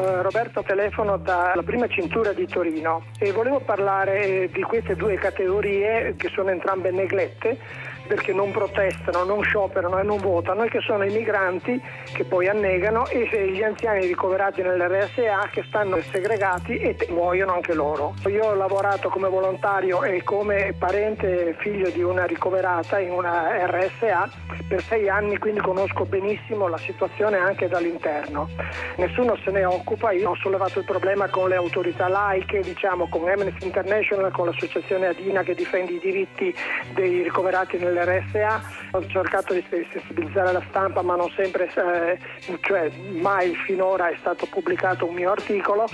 Eh, Roberto, telefono dalla prima cintura di Torino e volevo parlare eh, di queste due categorie che sono entrambe neglette perché non protestano, non scioperano e non votano e che sono i migranti che poi annegano e gli anziani ricoverati nell'RSA che stanno segregati e muoiono anche loro. Io ho lavorato come volontario e come parente figlio di una ricoverata in una RSA per sei anni, quindi conosco benissimo la situazione anche dall'interno. Nessuno se ne occupa, io ho sollevato il problema con le autorità laiche, diciamo con Amnesty International, con l'associazione Adina che difende i diritti dei ricoverati nelle dell'RSA, ho cercato di sensibilizzare la stampa ma non sempre, eh, cioè mai finora è stato pubblicato un mio articolo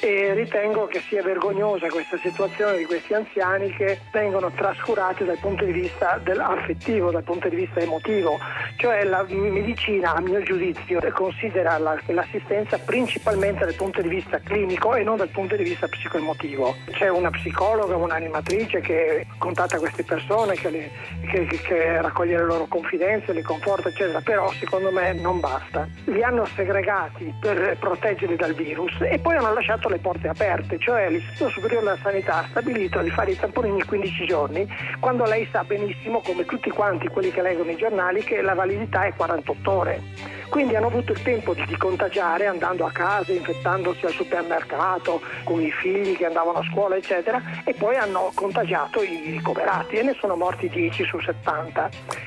e ritengo che sia vergognosa questa situazione di questi anziani che vengono trascurati dal punto di vista affettivo, dal punto di vista emotivo, cioè la medicina a mio giudizio considera la, l'assistenza principalmente dal punto di vista clinico e non dal punto di vista psicoemotivo. C'è una psicologa, un'animatrice che contatta queste persone, che, le, che, che raccoglie le loro confidenze, li conforta, eccetera, però secondo me non basta. Li hanno segregati per proteggerli dal virus e poi hanno lasciato le porte aperte, cioè l'Istituto Superiore della Sanità ha stabilito di fare i tamponini 15 giorni, quando lei sa benissimo, come tutti quanti quelli che leggono i giornali, che la validità è 48 ore. Quindi hanno avuto il tempo di contagiare andando a casa, infettandosi al supermercato, con i figli che andavano a scuola, eccetera, e poi hanno contagiato i ricoverati e ne sono morti 10 su 70,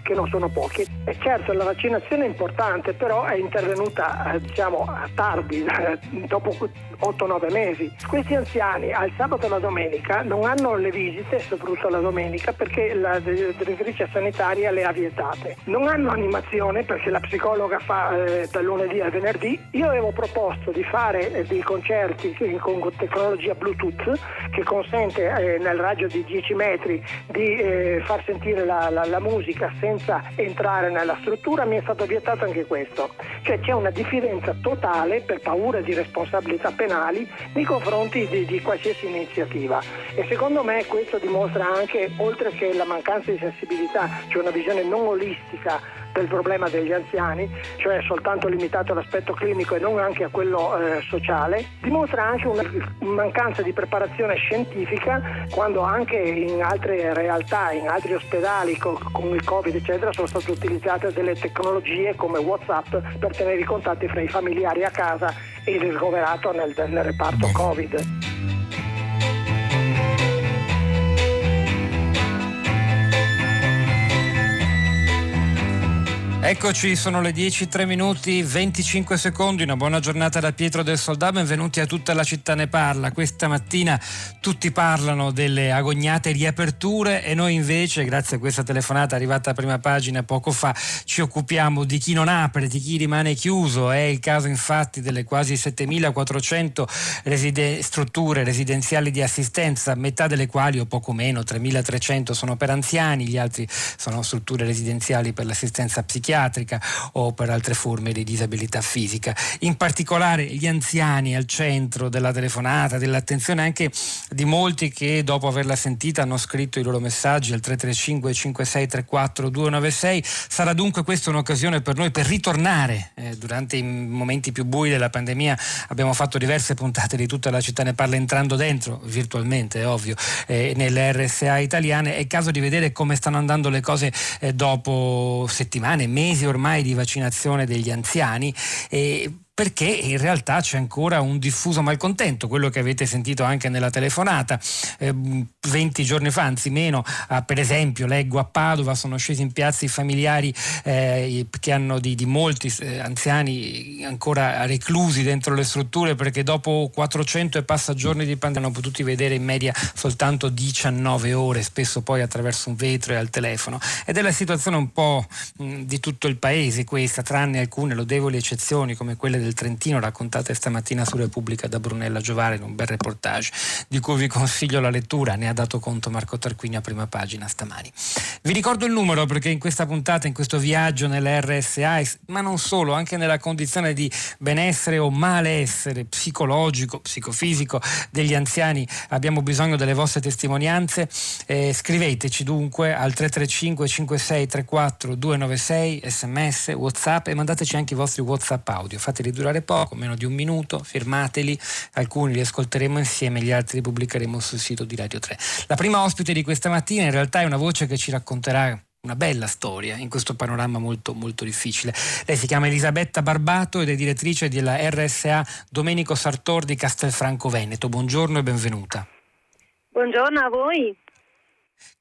che non sono pochi. E certo la vaccinazione è importante, però è intervenuta eh, diciamo, tardi, dopo 8-9 mesi. Questi anziani al sabato e alla domenica non hanno le visite, soprattutto la domenica, perché la direttrice sanitaria le ha vietate. Non hanno animazione perché la psicologa fa eh, dal lunedì al venerdì. Io avevo proposto di fare eh, dei concerti con tecnologia Bluetooth che consente eh, nel raggio di 10 metri di eh, far sentire la, la, la, musica senza entrare nella struttura. Mi è stato vietato anche questo. Cioè c'è una diffidenza totale per paura di responsabilità penali nei confronti di, di qualsiasi iniziativa. E secondo me questo dimostra anche, oltre che la mancanza di sensibilità, cioè una visione non olistica del problema degli anziani, cioè soltanto limitato all'aspetto clinico e non anche a quello eh, sociale, dimostra anche una mancanza di preparazione scientifica quando anche in altre realtà, in altri ospedali con, con il Covid eccetera sono state utilizzate delle tecnologie come Whatsapp per tenere i contatti fra i familiari a casa e il ricoverato nel, nel reparto Covid. Eccoci, sono le 10, 3 minuti, 25 secondi, una buona giornata da Pietro del Soldà, benvenuti a tutta la città ne parla. Questa mattina tutti parlano delle agognate riaperture e noi invece, grazie a questa telefonata arrivata a prima pagina poco fa, ci occupiamo di chi non apre, di chi rimane chiuso. È il caso infatti delle quasi 7400 reside- strutture residenziali di assistenza, metà delle quali o poco meno, 3300 sono per anziani, gli altri sono strutture residenziali per l'assistenza psichiatrica psichiatrica o per altre forme di disabilità fisica. In particolare gli anziani al centro della telefonata, dell'attenzione anche di molti che dopo averla sentita hanno scritto i loro messaggi al 335 5634 296. Sarà dunque questa un'occasione per noi per ritornare eh, durante i momenti più bui della pandemia. Abbiamo fatto diverse puntate di tutta la città ne parla entrando dentro, virtualmente è ovvio, eh, nelle RSA italiane. È caso di vedere come stanno andando le cose eh, dopo settimane, mesi mesi ormai di vaccinazione degli anziani e perché in realtà c'è ancora un diffuso malcontento, quello che avete sentito anche nella telefonata. Eh, 20 giorni fa, anzi meno, ah, per esempio, leggo a Padova, sono scesi in piazza i familiari eh, che hanno di, di molti eh, anziani ancora reclusi dentro le strutture perché dopo 400 e passa giorni di pandemia hanno potuto vedere in media soltanto 19 ore, spesso poi attraverso un vetro e al telefono. Ed è la situazione un po' mh, di tutto il paese questa, tranne alcune lodevoli eccezioni come quelle del del Trentino raccontate stamattina su Repubblica da Brunella Giovare in un bel reportage di cui vi consiglio la lettura, ne ha dato conto Marco Tarquini a prima pagina stamani. Vi ricordo il numero perché in questa puntata, in questo viaggio nell'RSA, ma non solo, anche nella condizione di benessere o malessere psicologico, psicofisico degli anziani abbiamo bisogno delle vostre testimonianze. Eh, scriveteci dunque al 335 5634 296 sms, whatsapp e mandateci anche i vostri whatsapp audio. Fateli due durare poco, meno di un minuto, firmateli, alcuni li ascolteremo insieme, gli altri li pubblicheremo sul sito di Radio 3. La prima ospite di questa mattina in realtà è una voce che ci racconterà una bella storia in questo panorama molto, molto difficile. Lei si chiama Elisabetta Barbato ed è direttrice della RSA Domenico Sartor di Castelfranco Veneto. Buongiorno e benvenuta. Buongiorno a voi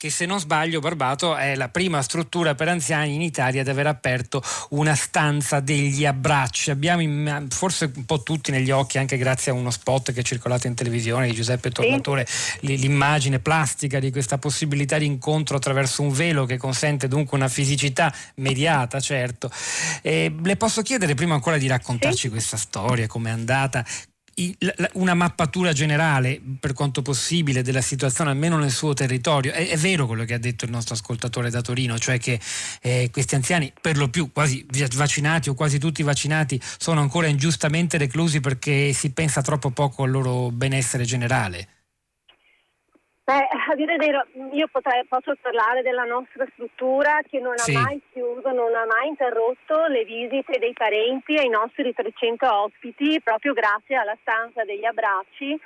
che se non sbaglio Barbato è la prima struttura per anziani in Italia ad aver aperto una stanza degli abbracci. Abbiamo forse un po' tutti negli occhi, anche grazie a uno spot che è circolato in televisione di Giuseppe Tornatore, sì. l'immagine plastica di questa possibilità di incontro attraverso un velo che consente dunque una fisicità mediata, certo. E le posso chiedere prima ancora di raccontarci sì. questa storia, come è andata, una mappatura generale per quanto possibile della situazione almeno nel suo territorio. È, è vero quello che ha detto il nostro ascoltatore da Torino, cioè che eh, questi anziani per lo più quasi vaccinati o quasi tutti vaccinati sono ancora ingiustamente reclusi perché si pensa troppo poco al loro benessere generale. Beh, a dire vero, io potrei, posso parlare della nostra struttura che non sì. ha mai chiuso, non ha mai interrotto le visite dei parenti ai nostri 300 ospiti proprio grazie alla stanza degli abbracci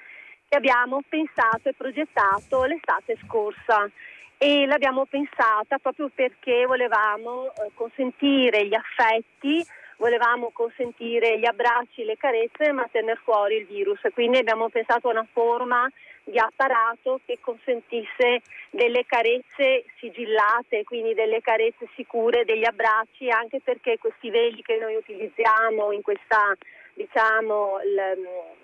che abbiamo pensato e progettato l'estate scorsa e l'abbiamo pensata proprio perché volevamo eh, consentire gli affetti volevamo consentire gli abbracci, le carezze, ma tenere fuori il virus. Quindi abbiamo pensato a una forma di apparato che consentisse delle carezze sigillate, quindi delle carezze sicure, degli abbracci, anche perché questi veli che noi utilizziamo in, questa, diciamo,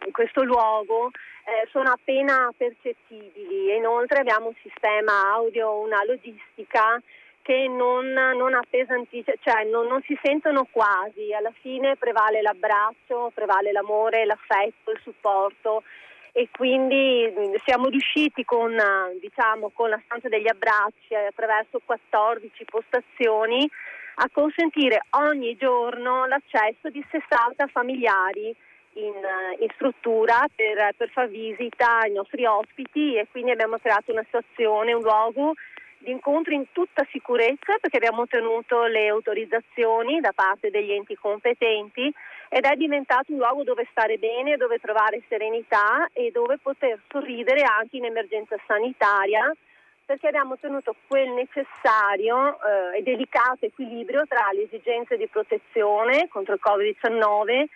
in questo luogo eh, sono appena percettibili. Inoltre abbiamo un sistema audio, una logistica che non, non appesantisce, cioè non, non, si sentono quasi, alla fine prevale l'abbraccio, prevale l'amore, l'affetto, il supporto e quindi mm, siamo riusciti con, diciamo, con la stanza degli abbracci attraverso 14 postazioni a consentire ogni giorno l'accesso di 60 familiari in, in struttura per, per, far visita ai nostri ospiti e quindi abbiamo creato una situazione, un luogo di incontri in tutta sicurezza perché abbiamo ottenuto le autorizzazioni da parte degli enti competenti ed è diventato un luogo dove stare bene, dove trovare serenità e dove poter sorridere anche in emergenza sanitaria perché abbiamo ottenuto quel necessario eh, e delicato equilibrio tra le esigenze di protezione contro il Covid-19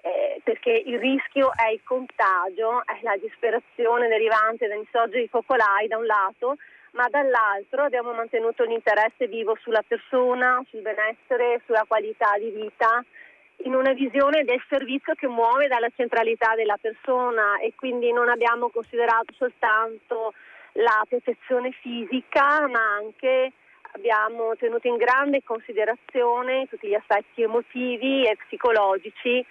eh, perché il rischio è il contagio, è la disperazione derivante da insorgere i focolai da un lato ma dall'altro abbiamo mantenuto l'interesse vivo sulla persona, sul benessere, sulla qualità di vita, in una visione del servizio che muove dalla centralità della persona e quindi non abbiamo considerato soltanto la protezione fisica, ma anche abbiamo tenuto in grande considerazione tutti gli aspetti emotivi e psicologici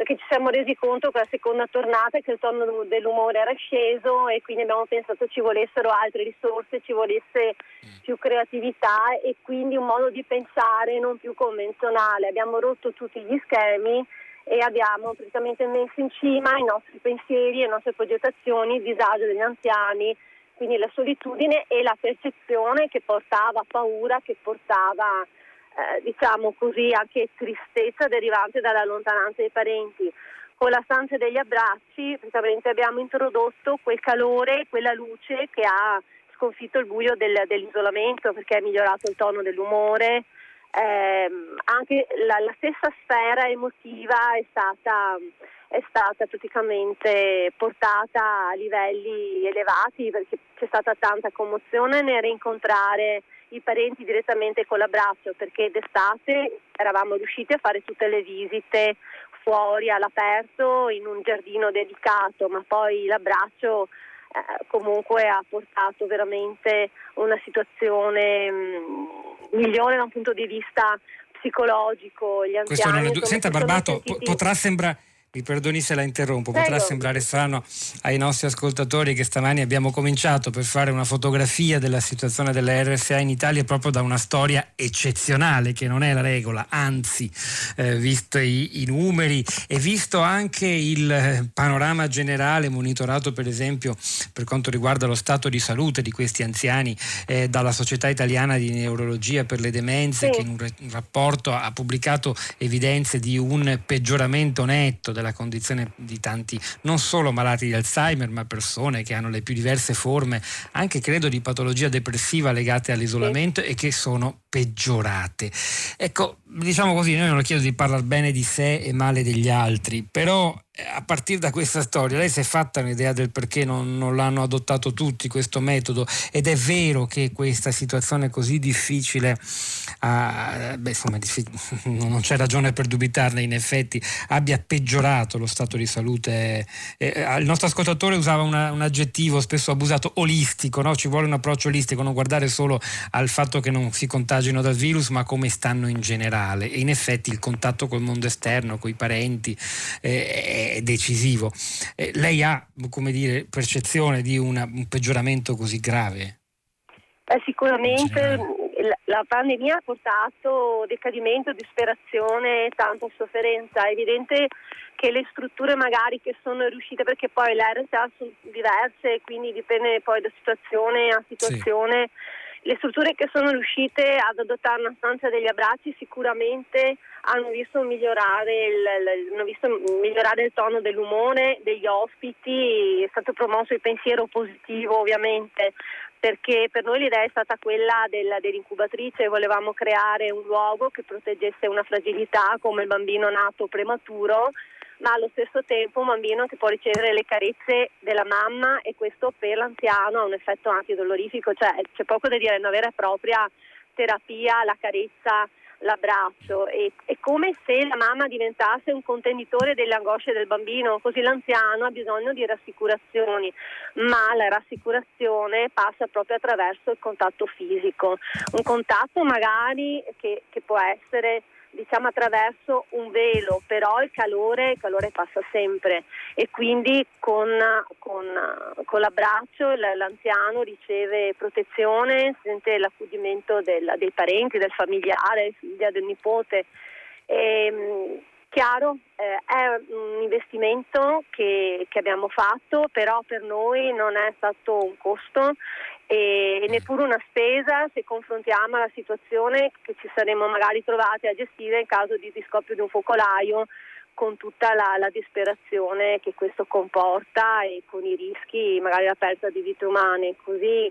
perché ci siamo resi conto che la seconda tornata che il tono dell'umore era sceso e quindi abbiamo pensato ci volessero altre risorse, ci volesse più creatività e quindi un modo di pensare non più convenzionale. Abbiamo rotto tutti gli schemi e abbiamo praticamente messo in cima i nostri pensieri, le nostre progettazioni, il disagio degli anziani, quindi la solitudine e la percezione che portava paura, che portava eh, diciamo così, anche tristezza derivante dalla lontananza dei parenti. Con la stanza degli abbracci praticamente abbiamo introdotto quel calore, quella luce che ha sconfitto il buio del, dell'isolamento perché è migliorato il tono dell'umore. Eh, anche la, la, stessa sfera emotiva è stata, è stata praticamente portata a livelli elevati perché c'è stata tanta commozione nel rincontrare i parenti direttamente con l'abbraccio perché d'estate eravamo riusciti a fare tutte le visite fuori all'aperto in un giardino dedicato, ma poi l'abbraccio eh, comunque ha portato veramente una situazione mh, mm, migliore da un punto di vista psicologico. Gli anziani, Senta Barbato, sentiti... potrà sembrare Mi perdoni se la interrompo, potrà Prego. sembrare strano ai nostri ascoltatori che stamani abbiamo cominciato per fare una fotografia della situazione della RSA in Italia proprio da una storia eccezionale che non è la regola, anzi, eh, visto i, i, numeri e visto anche il panorama generale monitorato per esempio per quanto riguarda lo stato di salute di questi anziani eh, dalla Società Italiana di Neurologia per le Demenze sì. che in un, re- un rapporto ha pubblicato evidenze di un peggioramento netto della condizione di tanti, non solo malati di Alzheimer, ma persone che hanno le più diverse forme, anche credo di patologia depressiva legate all'isolamento e che sono peggiorate. Ecco, diciamo così, noi non le chiedo di parlare bene di sé e male degli altri, però a partire da questa storia lei si è fatta un'idea del perché non, non, l'hanno adottato tutti questo metodo ed è vero che questa situazione così difficile, ah, beh, insomma, non c'è ragione per dubitarne in effetti, abbia peggiorato lo stato di salute. Eh, eh, il nostro ascoltatore usava una, un aggettivo spesso abusato, olistico, no? ci vuole un approccio olistico, non guardare solo al fatto che non si contagino dal virus ma come stanno in generale e in effetti il contatto col mondo esterno, con i parenti eh, è decisivo. Eh, lei ha, come dire, percezione di una, un peggioramento così grave? Eh, sicuramente la pandemia ha portato decadimento, disperazione, tanta sofferenza. È evidente che le strutture magari che sono riuscite, perché poi le RSA sono diverse, quindi dipende poi da situazione a situazione. Sì le strutture che sono riuscite ad adottare una stanza degli abbracci sicuramente hanno visto migliorare il, hanno visto migliorare il tono dell'umore degli ospiti, è stato promosso il pensiero positivo ovviamente, perché per noi l'idea è stata quella del, dell'incubatrice, volevamo creare un luogo che proteggesse una fragilità come il bambino nato prematuro ma allo stesso tempo un bambino che può ricevere le carezze della mamma e questo per l'anziano ha un effetto antidolorifico, cioè c'è poco da dire, è una vera e propria terapia, la carezza, l'abbraccio, è, è come se la mamma diventasse un contenitore delle angosce del bambino, così l'anziano ha bisogno di rassicurazioni, ma la rassicurazione passa proprio attraverso il contatto fisico, un contatto magari che, che può essere diciamo attraverso un velo, però il calore, il calore passa sempre e quindi con, con, con l'abbraccio l'anziano riceve protezione, sente l'accudimento del, dei parenti, del familiare, del nipote. E, ehm, Chiaro, eh, è un investimento che, che, abbiamo fatto, però per noi non è stato un costo e neppure una spesa se confrontiamo la situazione che ci saremmo magari trovati a gestire in caso di riscoppio di un focolaio con tutta la, la, disperazione che questo comporta e con i rischi, magari la perdita di vite umane. Così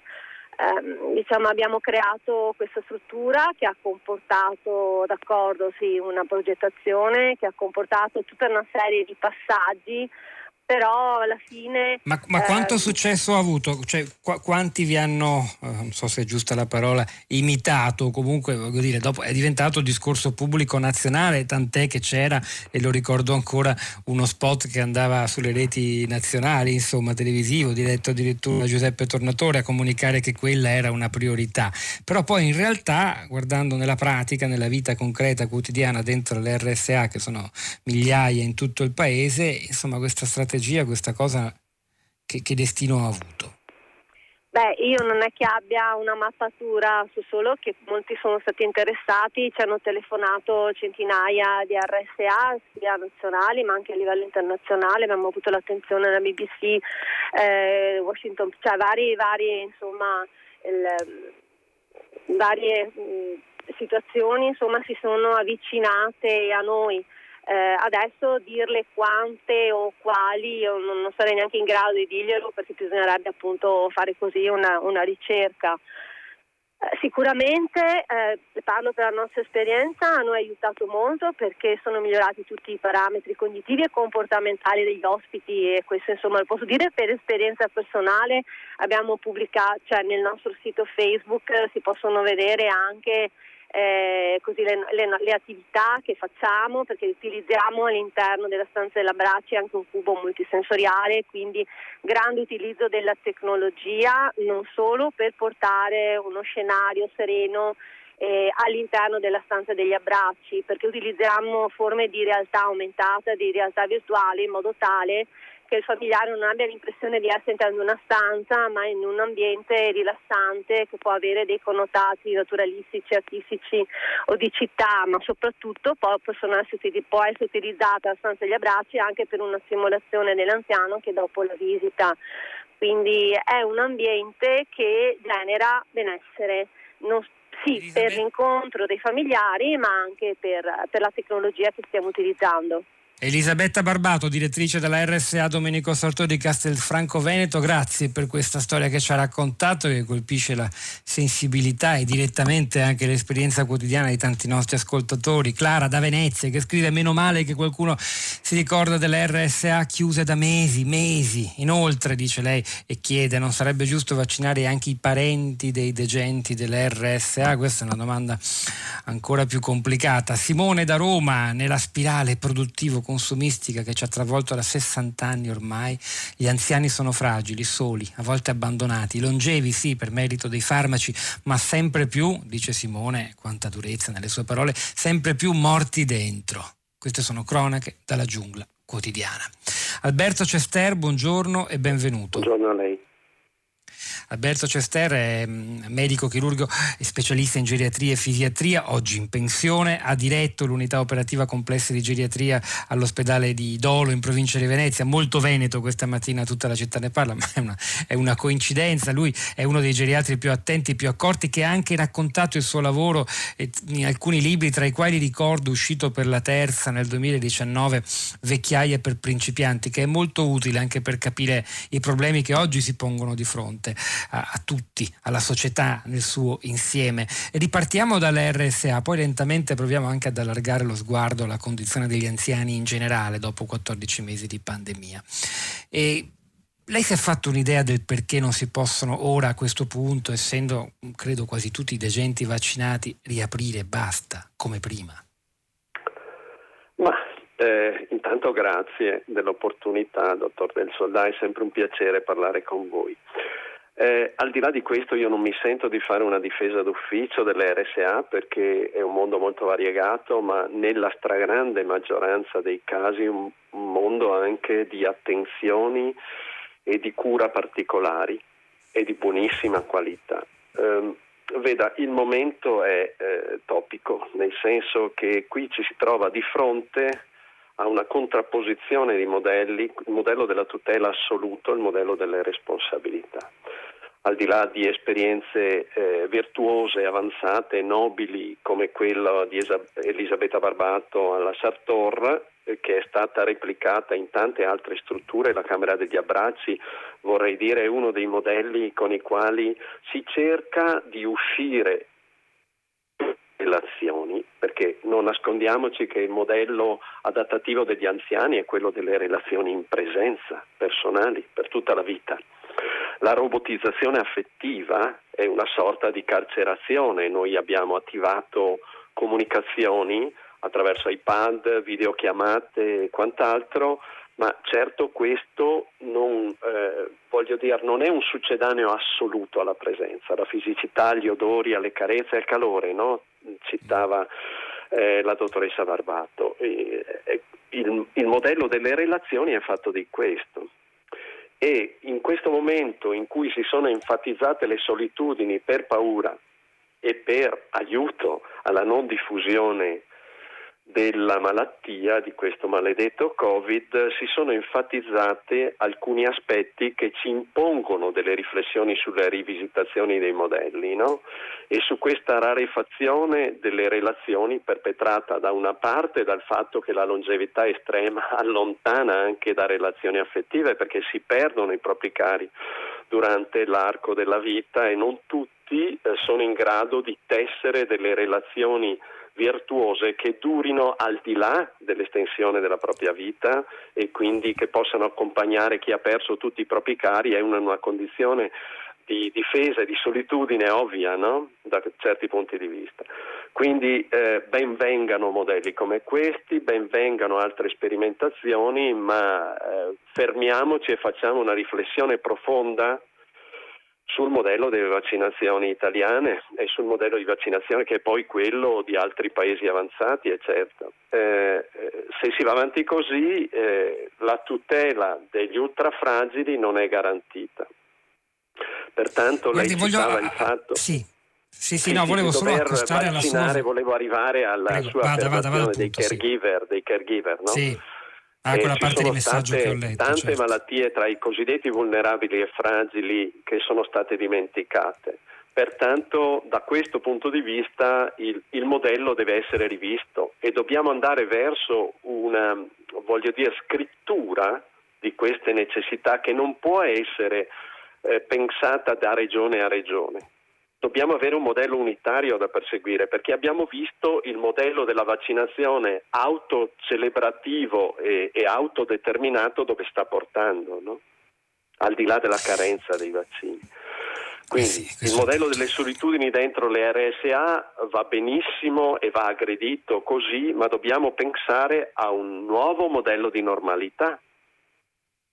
ehm, diciamo, abbiamo creato questa struttura che ha comportato, d'accordo, sì, una progettazione, che ha comportato tutta una serie di passaggi però alla fine... Ma, ma quanto eh, successo ha avuto? Cioè, qu- quanti vi hanno, eh, non so se è giusta la parola, imitato? Comunque, voglio dire, dopo è diventato discorso pubblico nazionale, tant'è che c'era, e lo ricordo ancora, uno spot che andava sulle reti nazionali, insomma, televisivo, diretto addirittura da Giuseppe Tornatore a comunicare che quella era una priorità. Però poi in realtà, guardando nella pratica, nella vita concreta, quotidiana, dentro le RSA, che sono migliaia in tutto il paese, insomma, questa strategia strategia questa cosa che, che destino ha avuto? Beh, io non è che abbia una mappatura su solo che molti sono stati interessati, ci hanno telefonato centinaia di RSA, sia nazionali ma anche a livello internazionale, abbiamo avuto l'attenzione della BBC, eh, Washington, cioè varie, varie, insomma, il, varie mh, situazioni insomma, si sono avvicinate a noi. Eh, adesso dirle quante o quali io non, non, sarei neanche in grado di dirglielo perché bisognerebbe appunto fare così una, una ricerca. Eh, sicuramente, eh, parlo per la nostra esperienza, hanno aiutato molto perché sono migliorati tutti i parametri cognitivi e comportamentali degli ospiti e questo insomma lo posso dire per esperienza personale. Abbiamo pubblicato, cioè nel nostro sito Facebook si possono vedere anche eh, le, le, le, attività che facciamo perché utilizziamo all'interno della stanza della braccia anche un cubo multisensoriale, quindi grande utilizzo della tecnologia non solo per portare uno scenario sereno eh, all'interno della stanza degli abbracci, perché utilizziamo forme di realtà aumentata, di realtà virtuale in modo tale che il familiare non abbia l'impressione di essere in una stanza, ma in un ambiente rilassante che può avere dei connotati naturalistici, artistici o di città, ma soprattutto può, essere, può essere utilizzata la stanza degli abbracci anche per una simulazione dell'anziano che dopo la visita. Quindi è un ambiente che genera benessere. Non, sì, Elisabeth. per l'incontro dei familiari, ma anche per, per la tecnologia che stiamo utilizzando. Elisabetta Barbato, direttrice della RSA Domenico Sartori di Castelfranco Veneto, grazie per questa storia che ci ha raccontato che colpisce la sensibilità e direttamente anche l'esperienza quotidiana di tanti nostri ascoltatori. Clara da Venezia che scrive meno male che qualcuno si ricorda delle RSA chiuse da mesi, mesi. Inoltre, dice lei e chiede, non sarebbe giusto vaccinare anche i parenti dei degenti delle RSA? Questa è una domanda ancora più complicata. Simone da Roma, nella spirale produttivo consumistica che ci ha travolto da 60 anni ormai, gli anziani sono fragili, soli, a volte abbandonati, longevi sì per merito dei farmaci, ma sempre più, dice Simone, quanta durezza nelle sue parole, sempre più morti dentro. Queste sono cronache dalla giungla quotidiana. Alberto Cester, buongiorno e benvenuto. Buongiorno a lei. Alberto Cester è mm, medico chirurgo e specialista in geriatria e fisiatria, oggi in pensione, ha diretto l'unità operativa complessa di geriatria all'ospedale di Dolo in provincia di Venezia, molto veneto questa mattina tutta la città ne parla, ma è una, è una coincidenza, lui è uno dei geriatri più attenti, più accorti che ha anche raccontato il suo lavoro in alcuni libri, tra i quali ricordo uscito per la terza nel 2019 Vecchiaia per principianti, che è molto utile anche per capire i problemi che oggi si pongono di fronte a, a tutti, alla società nel suo insieme. Ripartiamo dall'RSA, poi lentamente proviamo anche ad allargare lo sguardo alla condizione degli anziani in generale dopo 14 mesi di pandemia. E lei si è fatto un'idea del perché non si possono ora a questo punto, essendo credo quasi tutti i degenti vaccinati, riaprire basta come prima? Ma eh, intanto grazie dell'opportunità, dottor Del Soldà, è sempre un piacere parlare con voi. Eh, al di là di questo io non mi sento di fare una difesa d'ufficio delle RSA perché è un mondo molto variegato, ma nella stragrande maggioranza dei casi un, mondo anche di attenzioni e di cura particolari e di buonissima qualità. Eh, veda, il momento è eh, topico, nel senso che qui ci si trova di fronte a una contrapposizione di modelli, il modello della tutela assoluto e il modello delle responsabilità. Al di là di esperienze eh, virtuose, avanzate, nobili come quella di Elisabetta Barbato alla Sartor, eh, che è stata replicata in tante altre strutture, la Camera degli Abbracci, vorrei dire è uno dei modelli con i quali si cerca di uscire relazioni, perché non nascondiamoci che il modello adattativo degli anziani è quello delle relazioni in presenza, personali, per tutta la vita. La robotizzazione affettiva è una sorta di carcerazione, noi abbiamo attivato comunicazioni attraverso iPad, videochiamate e quant'altro, ma certo questo non, eh, dire, non, è un succedaneo assoluto alla presenza, la fisicità, gli odori, le carezze il calore, no? Citava eh, la dottoressa Barbato. Eh, il, il modello delle relazioni è fatto di questo e in questo momento in cui si sono enfatizzate le solitudini per paura e per aiuto alla non diffusione della malattia, di questo maledetto Covid, si sono enfatizzati alcuni aspetti che ci impongono delle riflessioni sulle rivisitazioni dei modelli no? e su questa rarefazione delle relazioni perpetrata da una parte dal fatto che la longevità estrema allontana anche da relazioni affettive perché si perdono i propri cari durante l'arco della vita e non tutti eh, sono in grado di tessere delle relazioni virtuose che durino al di là dell'estensione della propria vita e quindi che possano accompagnare chi ha perso tutti i propri cari è una, una condizione di difesa e di solitudine ovvia no? da certi punti di vista. Quindi eh, ben vengano modelli come questi, ben vengano altre sperimentazioni, ma eh, fermiamoci e facciamo una riflessione profonda sul modello delle vaccinazioni italiane e sul modello di vaccinazione che è poi quello di altri paesi avanzati, eccetera. Eh, se si va avanti così eh, la tutela degli ultrafragili non è garantita. Pertanto Guardi, lei citava voglio... il fatto... Sì. Sì, sì, no, volevo solo accostare alla sua... volevo arrivare alla Prego, sua vada, vada, vada, dei, caregiver, sì. dei caregiver, no? Sì. Ah, quella parte di messaggio che ho letto. Tante certo. malattie tra i cosiddetti vulnerabili e fragili che sono state dimenticate. Pertanto da questo punto di vista il, il, modello deve essere rivisto e dobbiamo andare verso una, voglio dire, scrittura di queste necessità che non può essere eh, pensata da regione a regione dobbiamo avere un modello unitario da perseguire perché abbiamo visto il modello della vaccinazione autocelebrativo e, e autodeterminato dove sta portando, no? al di là della carenza dei vaccini. Quindi eh il modello delle solitudini dentro le RSA va benissimo e va aggredito così, ma dobbiamo pensare a un nuovo modello di normalità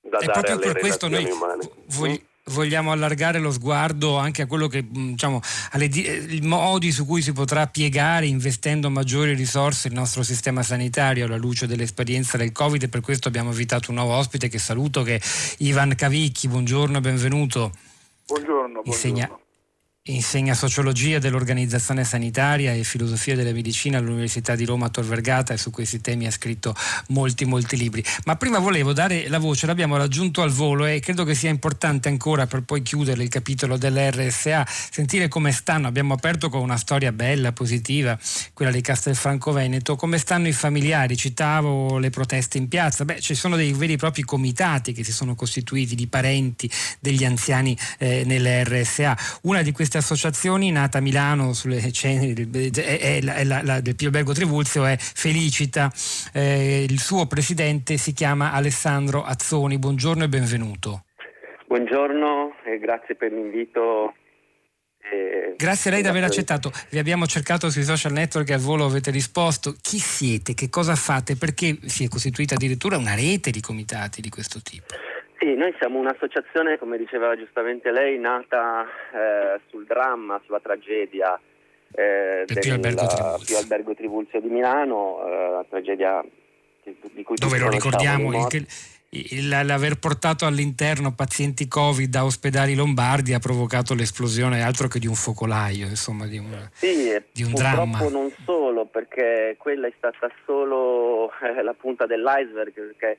da e dare alle relazioni umane. Vog- vogliamo allargare lo sguardo anche a quello che diciamo alle di- modi su cui si potrà piegare investendo maggiori risorse il nostro sistema sanitario alla luce dell'esperienza del Covid e per questo abbiamo invitato un nuovo ospite che saluto che è Ivan Cavicchi, buongiorno e benvenuto. Buongiorno, buongiorno. Insegna- Insegna sociologia dell'organizzazione sanitaria e filosofia della medicina all'Università di Roma Tor Vergata e su questi temi ha scritto molti molti libri. Ma prima volevo dare la voce, l'abbiamo raggiunto al volo e credo che sia importante ancora per poi chiudere il capitolo dell'RSA, sentire come stanno, abbiamo aperto con una storia bella, positiva, quella di Castelfranco Veneto, come stanno i familiari, citavo le proteste in piazza, beh ci sono dei veri e propri comitati che si sono costituiti di parenti degli anziani eh, nell'RSA. Una di queste queste associazioni, nata a Milano sulle ceneri del, è, è la, la, del Pio Albergo Trivulzio, è Felicita. Eh, il suo presidente si chiama Alessandro Azzoni. Buongiorno e benvenuto. Buongiorno e grazie per l'invito. Grazie a lei di aver accettato. Vi abbiamo cercato sui social network e al volo avete risposto. Chi siete? Che cosa fate? Perché si è costituita addirittura una rete di comitati di questo tipo? Sì, noi siamo un'associazione, come diceva giustamente lei, nata eh, sul dramma, sulla tragedia eh, del Pio Albergo Trivulzio. Pio Albergo Trivulzio di Milano, eh, la tragedia di cui Dove lo ricordiamo, il, il, l'aver portato all'interno pazienti Covid da ospedali lombardi ha provocato l'esplosione altro che di un focolaio, insomma, di un, sì, di un dramma. non solo, perché quella è stata solo eh, la punta dell'iceberg, perché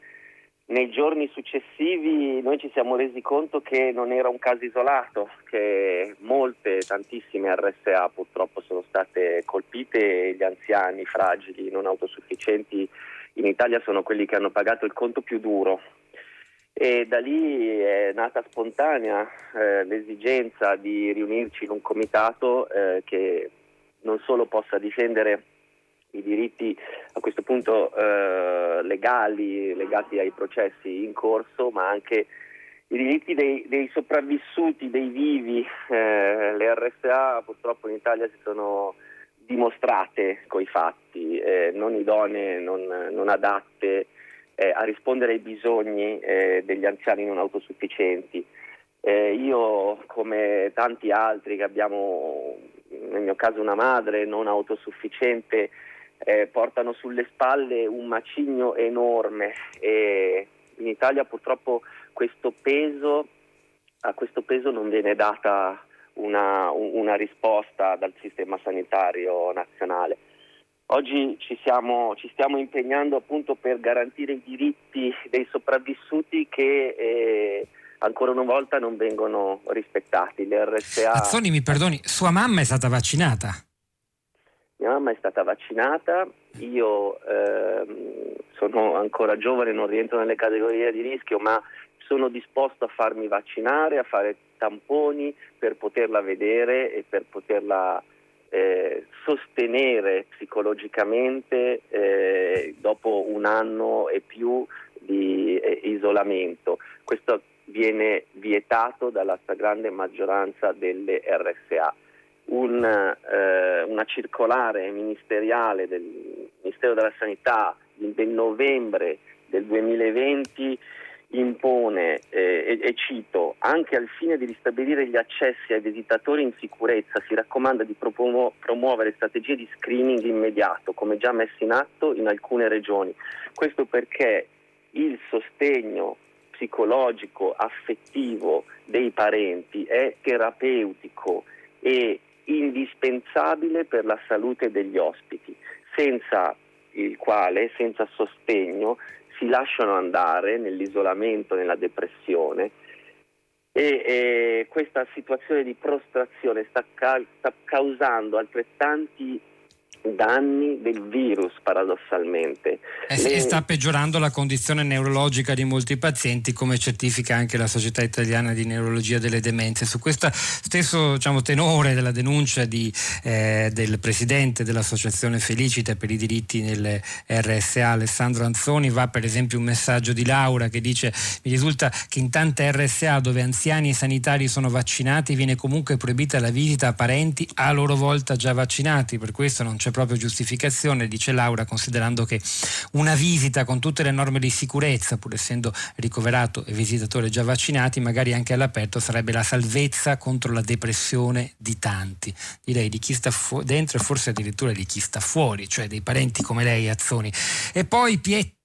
nei giorni successivi noi ci siamo resi conto che non era un caso isolato, che molte, tantissime RSA purtroppo sono state colpite e gli anziani, fragili, non autosufficienti in Italia sono quelli che hanno pagato il conto più duro. E da lì è nata spontanea eh, l'esigenza di riunirci in un comitato eh, che non solo possa difendere i diritti a questo punto eh, legali legati ai processi in corso, ma anche i diritti dei, dei sopravvissuti, dei vivi. Eh, le RSA purtroppo in Italia si sono dimostrate coi fatti, eh, non idonee, non, non adatte eh, a rispondere ai bisogni eh, degli anziani non autosufficienti. Eh, io, come tanti altri che abbiamo, nel mio caso una madre non autosufficiente, eh, portano sulle spalle un macigno enorme e in Italia purtroppo questo peso, a questo peso non viene data una, una risposta dal sistema sanitario nazionale. Oggi ci, siamo, ci, stiamo impegnando appunto per garantire i diritti dei sopravvissuti che eh, ancora una volta non vengono rispettati. Le RSA... Azzoni, mi perdoni, sua mamma è stata vaccinata? Mia mamma è stata vaccinata, io ehm, sono ancora giovane, non rientro nelle categorie di rischio, ma sono disposto a farmi vaccinare, a fare tamponi per poterla vedere e per poterla eh, sostenere psicologicamente eh, dopo un anno e più di eh, isolamento. Questo viene vietato dalla stragrande maggioranza delle RSA un, eh, una circolare ministeriale del Ministero della Sanità del novembre del 2020 impone eh, e, e, cito, anche al fine di ristabilire gli accessi ai visitatori in sicurezza si raccomanda di promuo- promuovere strategie di screening immediato, come già messo in atto in alcune regioni. Questo perché il sostegno psicologico, affettivo dei parenti è terapeutico e indispensabile per la salute degli ospiti, senza il quale, senza sostegno, si lasciano andare nell'isolamento, nella depressione. E, e questa situazione di prostrazione sta, ca- sta causando altrettanti danni del virus paradossalmente. Eh sì, Le... sta peggiorando la condizione neurologica di molti pazienti come certifica anche la Società Italiana di Neurologia delle Demenze. Su questo stesso diciamo, tenore della denuncia di, eh, del presidente dell'Associazione Felicita per i diritti nelle RSA Alessandro Anzoni va per esempio un messaggio di Laura che dice mi risulta che in tante RSA dove anziani e sanitari sono vaccinati viene comunque proibita la visita a parenti a loro volta già vaccinati, per questo non c'è proprio giustificazione, dice Laura, considerando che una visita con tutte le norme di sicurezza, pur essendo ricoverato e visitatore già vaccinati, magari anche all'aperto sarebbe la salvezza contro la depressione di tanti. Direi di chi sta fu- dentro e forse addirittura di chi sta fuori, cioè dei parenti come lei, Azzoni. E poi Pietro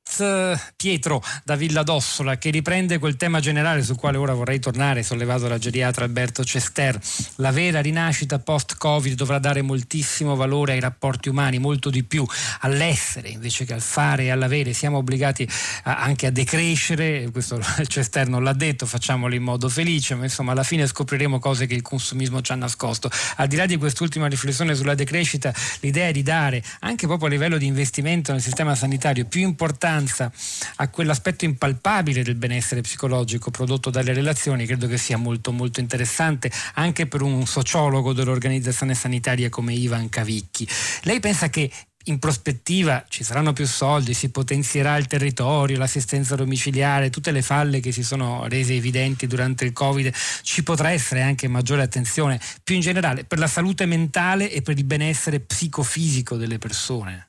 Pietro da Villa d'Ossola che riprende quel tema generale sul quale ora vorrei tornare, sollevato dal geriatra Alberto Cester. La vera rinascita post-Covid dovrà dare moltissimo valore ai rapporti umani, molto di più all'essere invece che al fare e all'avere. Siamo obbligati a, anche a decrescere, questo Cester non l'ha detto, facciamolo in modo felice, ma insomma alla fine scopriremo cose che il consumismo ci ha nascosto. Al di là di quest'ultima riflessione sulla decrescita, l'idea è di dare anche proprio a livello di investimento nel sistema sanitario più importante importanza a quell'aspetto impalpabile del benessere psicologico prodotto dalle relazioni credo che sia molto molto interessante anche per un sociologo dell'organizzazione sanitaria come Ivan Cavicchi. Lei pensa che in prospettiva ci saranno più soldi, si potenzierà il territorio, l'assistenza domiciliare, tutte le falle che si sono rese evidenti durante il Covid, ci potrà essere anche maggiore attenzione più in generale per la salute mentale e per il benessere psicofisico delle persone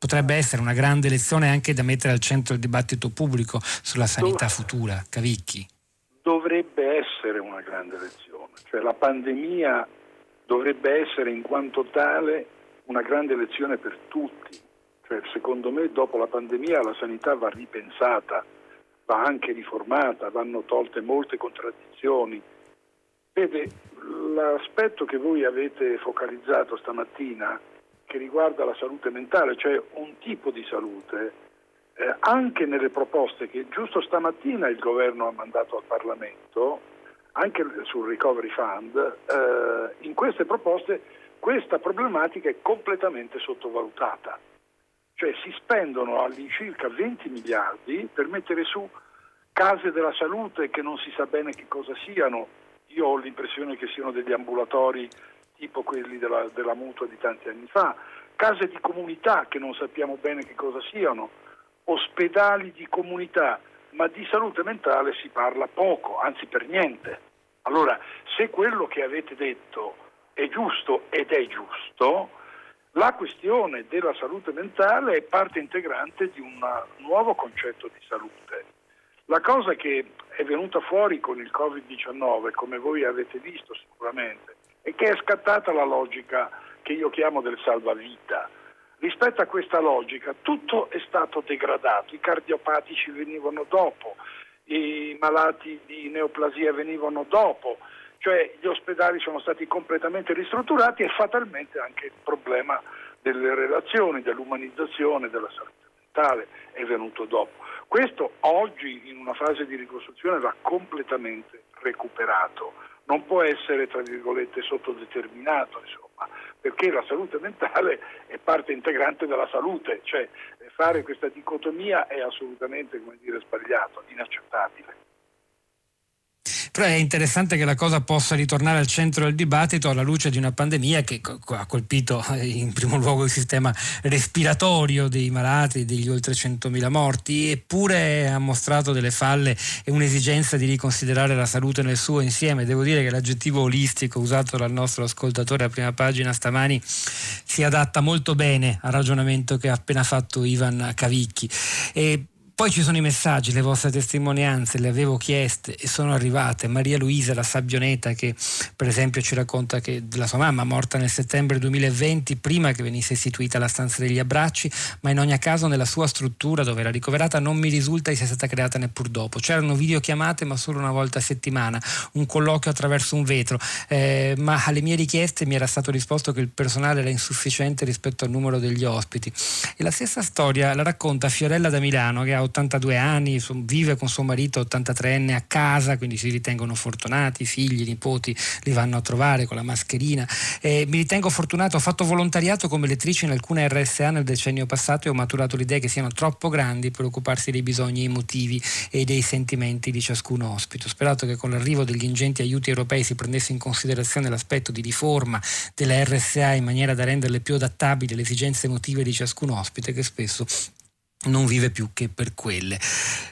potrebbe essere una grande lezione anche da mettere al centro del dibattito pubblico sulla sanità futura. Cavicchi. Dovrebbe essere una grande lezione, cioè la pandemia dovrebbe essere in quanto tale una grande lezione per tutti. Cioè, secondo me dopo la pandemia la sanità va ripensata, va anche riformata, vanno tolte molte contraddizioni. Vede, l'aspetto che voi avete focalizzato stamattina che riguarda la salute mentale, cioè un tipo di salute, eh, anche nelle proposte che giusto stamattina il governo ha mandato al Parlamento, anche sul Recovery Fund, eh, in queste proposte questa problematica è completamente sottovalutata. Cioè si spendono all'incirca 20 miliardi per mettere su case della salute che non si sa bene che cosa siano. Io ho l'impressione che siano degli ambulatori tipo quelli della, della mutua di tanti anni fa, case di comunità che non sappiamo bene che cosa siano, ospedali di comunità, ma di salute mentale si parla poco, anzi per niente. Allora, se quello che avete detto è giusto ed è giusto, la questione della salute mentale è parte integrante di un nuovo concetto di salute. La cosa che è venuta fuori con il Covid-19, come voi avete visto sicuramente, e che è scattata la logica che io chiamo del salvavita. Rispetto a questa logica tutto è stato degradato, i cardiopatici venivano dopo, i malati di neoplasia venivano dopo, cioè gli ospedali sono stati completamente ristrutturati e fatalmente anche il problema delle relazioni, dell'umanizzazione, della salute mentale è venuto dopo. Questo oggi in una fase di ricostruzione va completamente recuperato non può essere, tra virgolette, sottodeterminato, insomma, perché la salute mentale è parte integrante della salute, cioè fare questa dicotomia è assolutamente, dire, sbagliato, inaccettabile. Però è interessante che la cosa possa ritornare al centro del dibattito alla luce di una pandemia che ha colpito eh, in primo luogo il sistema respiratorio dei malati, degli oltre 100.000 morti, eppure ha mostrato delle falle e un'esigenza di riconsiderare la salute nel suo insieme. Devo dire che l'aggettivo olistico usato dal nostro ascoltatore a prima pagina stamani si adatta molto bene al ragionamento che ha appena fatto Ivan Cavicchi. E Poi ci sono i messaggi, le vostre testimonianze, le avevo chieste e sono arrivate. Maria Luisa, la sabbioneta, che per esempio ci racconta che la sua mamma, morta nel settembre 2020, prima che venisse istituita la stanza degli abbracci, ma in ogni caso nella sua struttura dove era ricoverata non mi risulta che sia stata creata neppur dopo. C'erano videochiamate ma solo una volta a settimana, un colloquio attraverso un vetro, eh, ma alle mie richieste mi era stato risposto che il personale era insufficiente rispetto al numero degli ospiti. E la stessa storia la racconta Fiorella da Milano che ha 82 anni, vive con suo marito 83enne a casa, quindi si ritengono fortunati, figli, nipoti li vanno a trovare con la mascherina. Eh, mi ritengo fortunato, ho fatto volontariato come lettrice in alcune RSA nel decennio passato e ho maturato l'idea che siano troppo grandi per occuparsi dei bisogni emotivi e dei sentimenti di ciascun ospite. Ho sperato che con l'arrivo degli ingenti aiuti europei si prendesse in considerazione l'aspetto di riforma delle RSA in maniera da renderle più adattabili alle esigenze emotive di ciascun ospite che spesso non vive più che per quelle.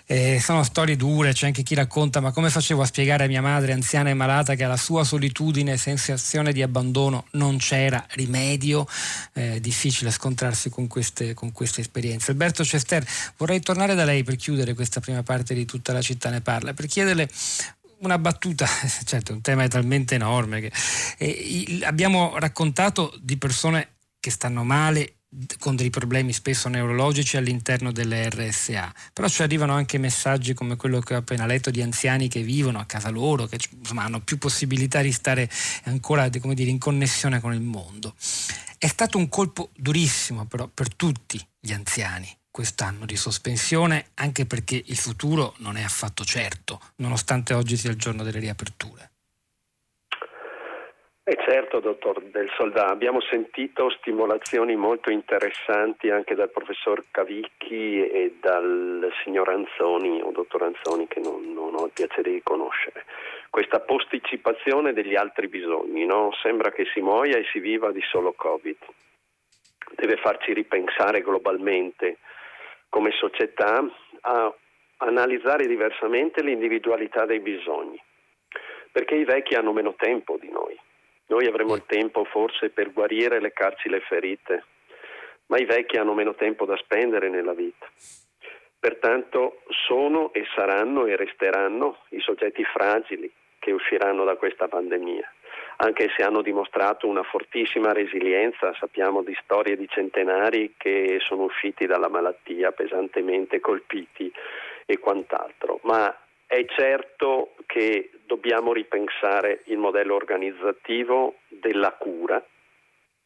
Eh, sono storie dure, c'è anche chi racconta ma come facevo a spiegare a mia madre anziana e malata che alla sua solitudine, sensazione di abbandono non c'era rimedio? Eh, difficile scontrarsi con queste, con queste esperienze. Alberto Cester, vorrei tornare da lei per chiudere questa prima parte di tutta la città ne parla, per chiederle una battuta, certo un tema è talmente enorme che eh, abbiamo raccontato di persone che stanno male con dei problemi spesso neurologici all'interno delle RSA, però ci arrivano anche messaggi come quello che ho appena letto di anziani che vivono a casa loro, che insomma, hanno più possibilità di stare ancora dire, in connessione con il mondo. È stato un colpo durissimo però per tutti gli anziani quest'anno di sospensione, anche perché il futuro non è affatto certo, nonostante oggi sia il giorno delle riaperture. Eh certo, dottor Del Soldà, abbiamo sentito stimolazioni molto interessanti anche dal professor Cavicchi e dal signor Anzoni, o dottor Anzoni che non, non ho il piacere di conoscere. Questa posticipazione degli altri bisogni, no? sembra che si muoia e si viva di solo Covid. Deve farci ripensare globalmente come società a analizzare diversamente l'individualità dei bisogni, perché i vecchi hanno meno tempo di noi noi avremo il tempo forse per guarire e leccarci le ferite, ma i vecchi hanno meno tempo da spendere nella vita. Pertanto sono e saranno e resteranno i soggetti fragili che usciranno da questa pandemia, anche se hanno dimostrato una fortissima resilienza, sappiamo di storie di centenari che sono usciti dalla malattia pesantemente colpiti e quant'altro, ma è certo che dobbiamo ripensare il modello organizzativo della cura,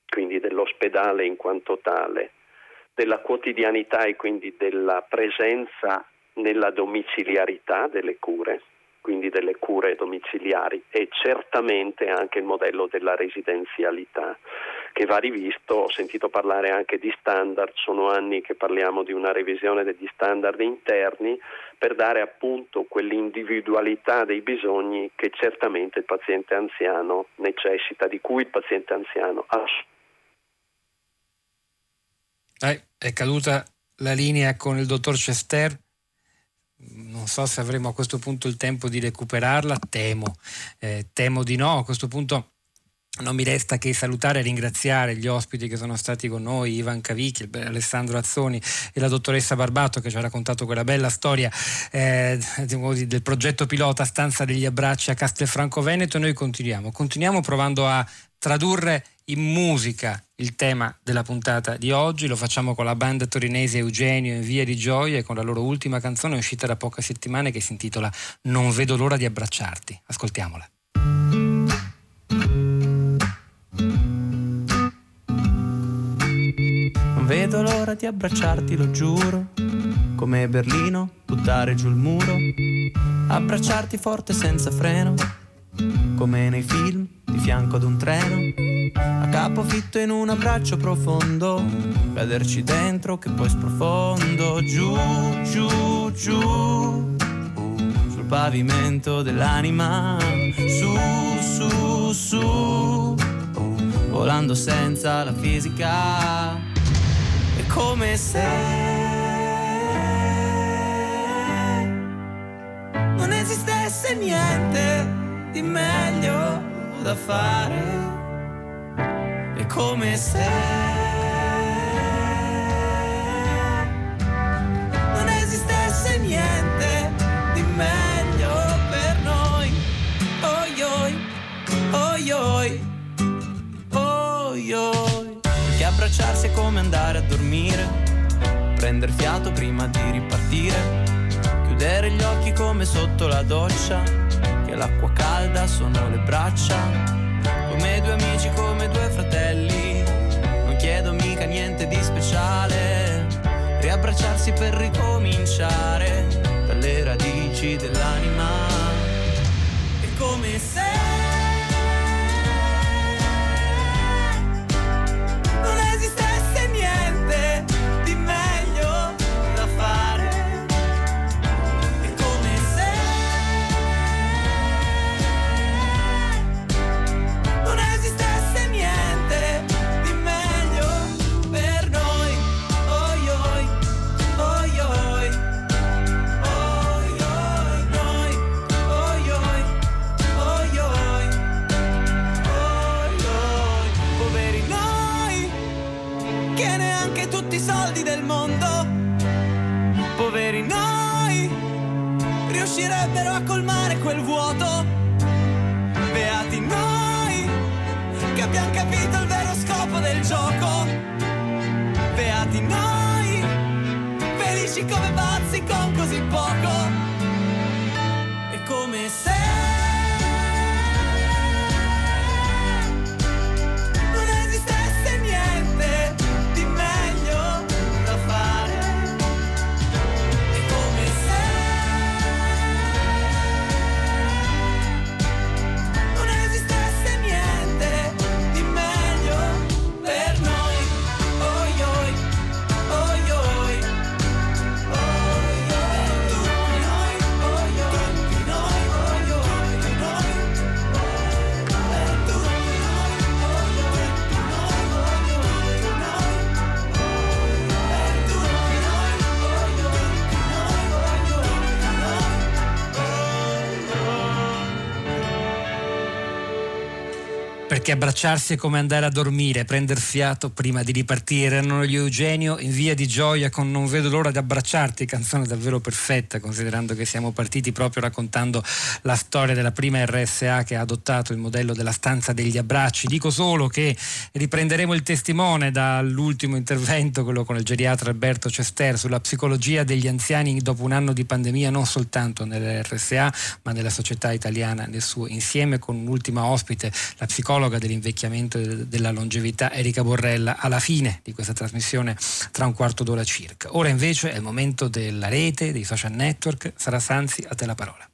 quindi dell'ospedale in quanto tale, della quotidianità e quindi della presenza nella domiciliarità delle cure quindi delle cure domiciliari e certamente anche il modello della residenzialità che va rivisto, ho sentito parlare anche di standard, sono anni che parliamo di una revisione degli standard interni per dare appunto quell'individualità dei bisogni che certamente il paziente anziano necessita, di cui il paziente anziano ha. Eh, è caduta la linea con il dottor Cester non so se avremo a questo punto il tempo di recuperarla, temo, eh, temo di no. A questo punto non mi resta che salutare e ringraziare gli ospiti che sono stati con noi, Ivan Cavicchi, Alessandro Azzoni e la dottoressa Barbato che ci ha raccontato quella bella storia eh, del progetto pilota Stanza degli abbracci a Castelfranco Veneto. Noi continuiamo, continuiamo provando a tradurre in musica il tema della puntata di oggi, lo facciamo con la banda torinese Eugenio in Via di Gioia e con la loro ultima canzone uscita da poche settimane che si intitola Non vedo l'ora di abbracciarti. Ascoltiamola. Vedo l'ora di abbracciarti, lo giuro, come Berlino, buttare giù il muro, abbracciarti forte senza freno. Come nei film, di fianco ad un treno, a capo fitto in un abbraccio profondo, caderci dentro che poi sprofondo, giù, giù, giù, sul pavimento dell'anima, su, su, su, volando senza la fisica, come se non esistesse niente di meglio da fare. È come se non esistesse niente di meglio per noi. Oi oi, oi oi, oi oi. Riabbracciarsi è come andare a dormire, prendere fiato prima di ripartire, chiudere gli occhi come sotto la doccia, che l'acqua calda sono le braccia, come due amici, come due fratelli, non chiedo mica niente di speciale, riabbracciarsi per ricominciare dalle radici dell'anima. È come se quel vuoto. Beati noi che abbiamo capito il vero scopo del gioco. Beati noi, felici come pazzi con così poco. Perché abbracciarsi è come andare a dormire, prendere fiato prima di ripartire. Erano gli Eugenio in via di gioia con Non vedo l'ora di abbracciarti, canzone davvero perfetta, considerando che siamo partiti proprio raccontando la storia della prima RSA che ha adottato il modello della stanza degli abbracci. Dico solo che riprenderemo il testimone dall'ultimo intervento, quello con il geriatra Alberto Cester, sulla psicologia degli anziani dopo un anno di pandemia, non soltanto nell'RSA, ma nella società italiana nel suo insieme, con un'ultima ospite, la psicologa psicologa dell'invecchiamento e della longevità Erika Borrella alla fine di questa trasmissione tra un quarto d'ora circa. Ora invece è il momento della rete, dei social network. Sara Sanzi, a te la parola.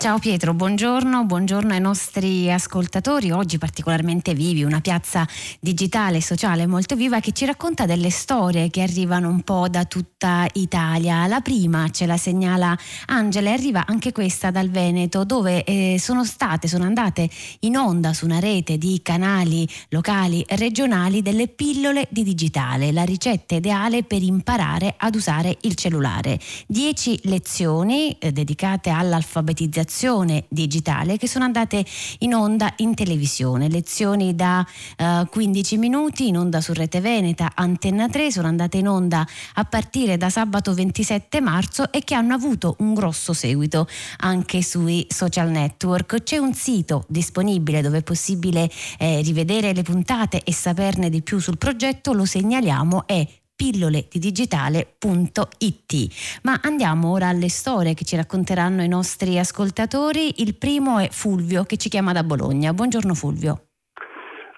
Ciao Pietro, buongiorno, buongiorno ai nostri ascoltatori. Oggi particolarmente vivi, una piazza digitale sociale molto viva che ci racconta delle storie che arrivano un po' da tutta Italia. La prima ce la segnala Angela e arriva anche questa dal Veneto dove eh, sono state, sono andate in onda su una rete di canali locali e regionali delle pillole di digitale, la ricetta ideale per imparare ad usare il cellulare. Dieci lezioni eh, dedicate all'alfabetizzazione alfabetizzazione digitale che sono andate in onda in televisione, lezioni da eh, 15 minuti in onda su Rete Veneta, Antenna 3, sono andate in onda a partire da sabato 27 marzo e che hanno avuto un grosso seguito anche sui social network. C'è un sito disponibile dove è possibile eh, rivedere le puntate e saperne di più sul progetto, lo segnaliamo, è pilloledidigitale.it. Ma andiamo ora alle storie che ci racconteranno i nostri ascoltatori. Il primo è Fulvio che ci chiama da Bologna. Buongiorno Fulvio.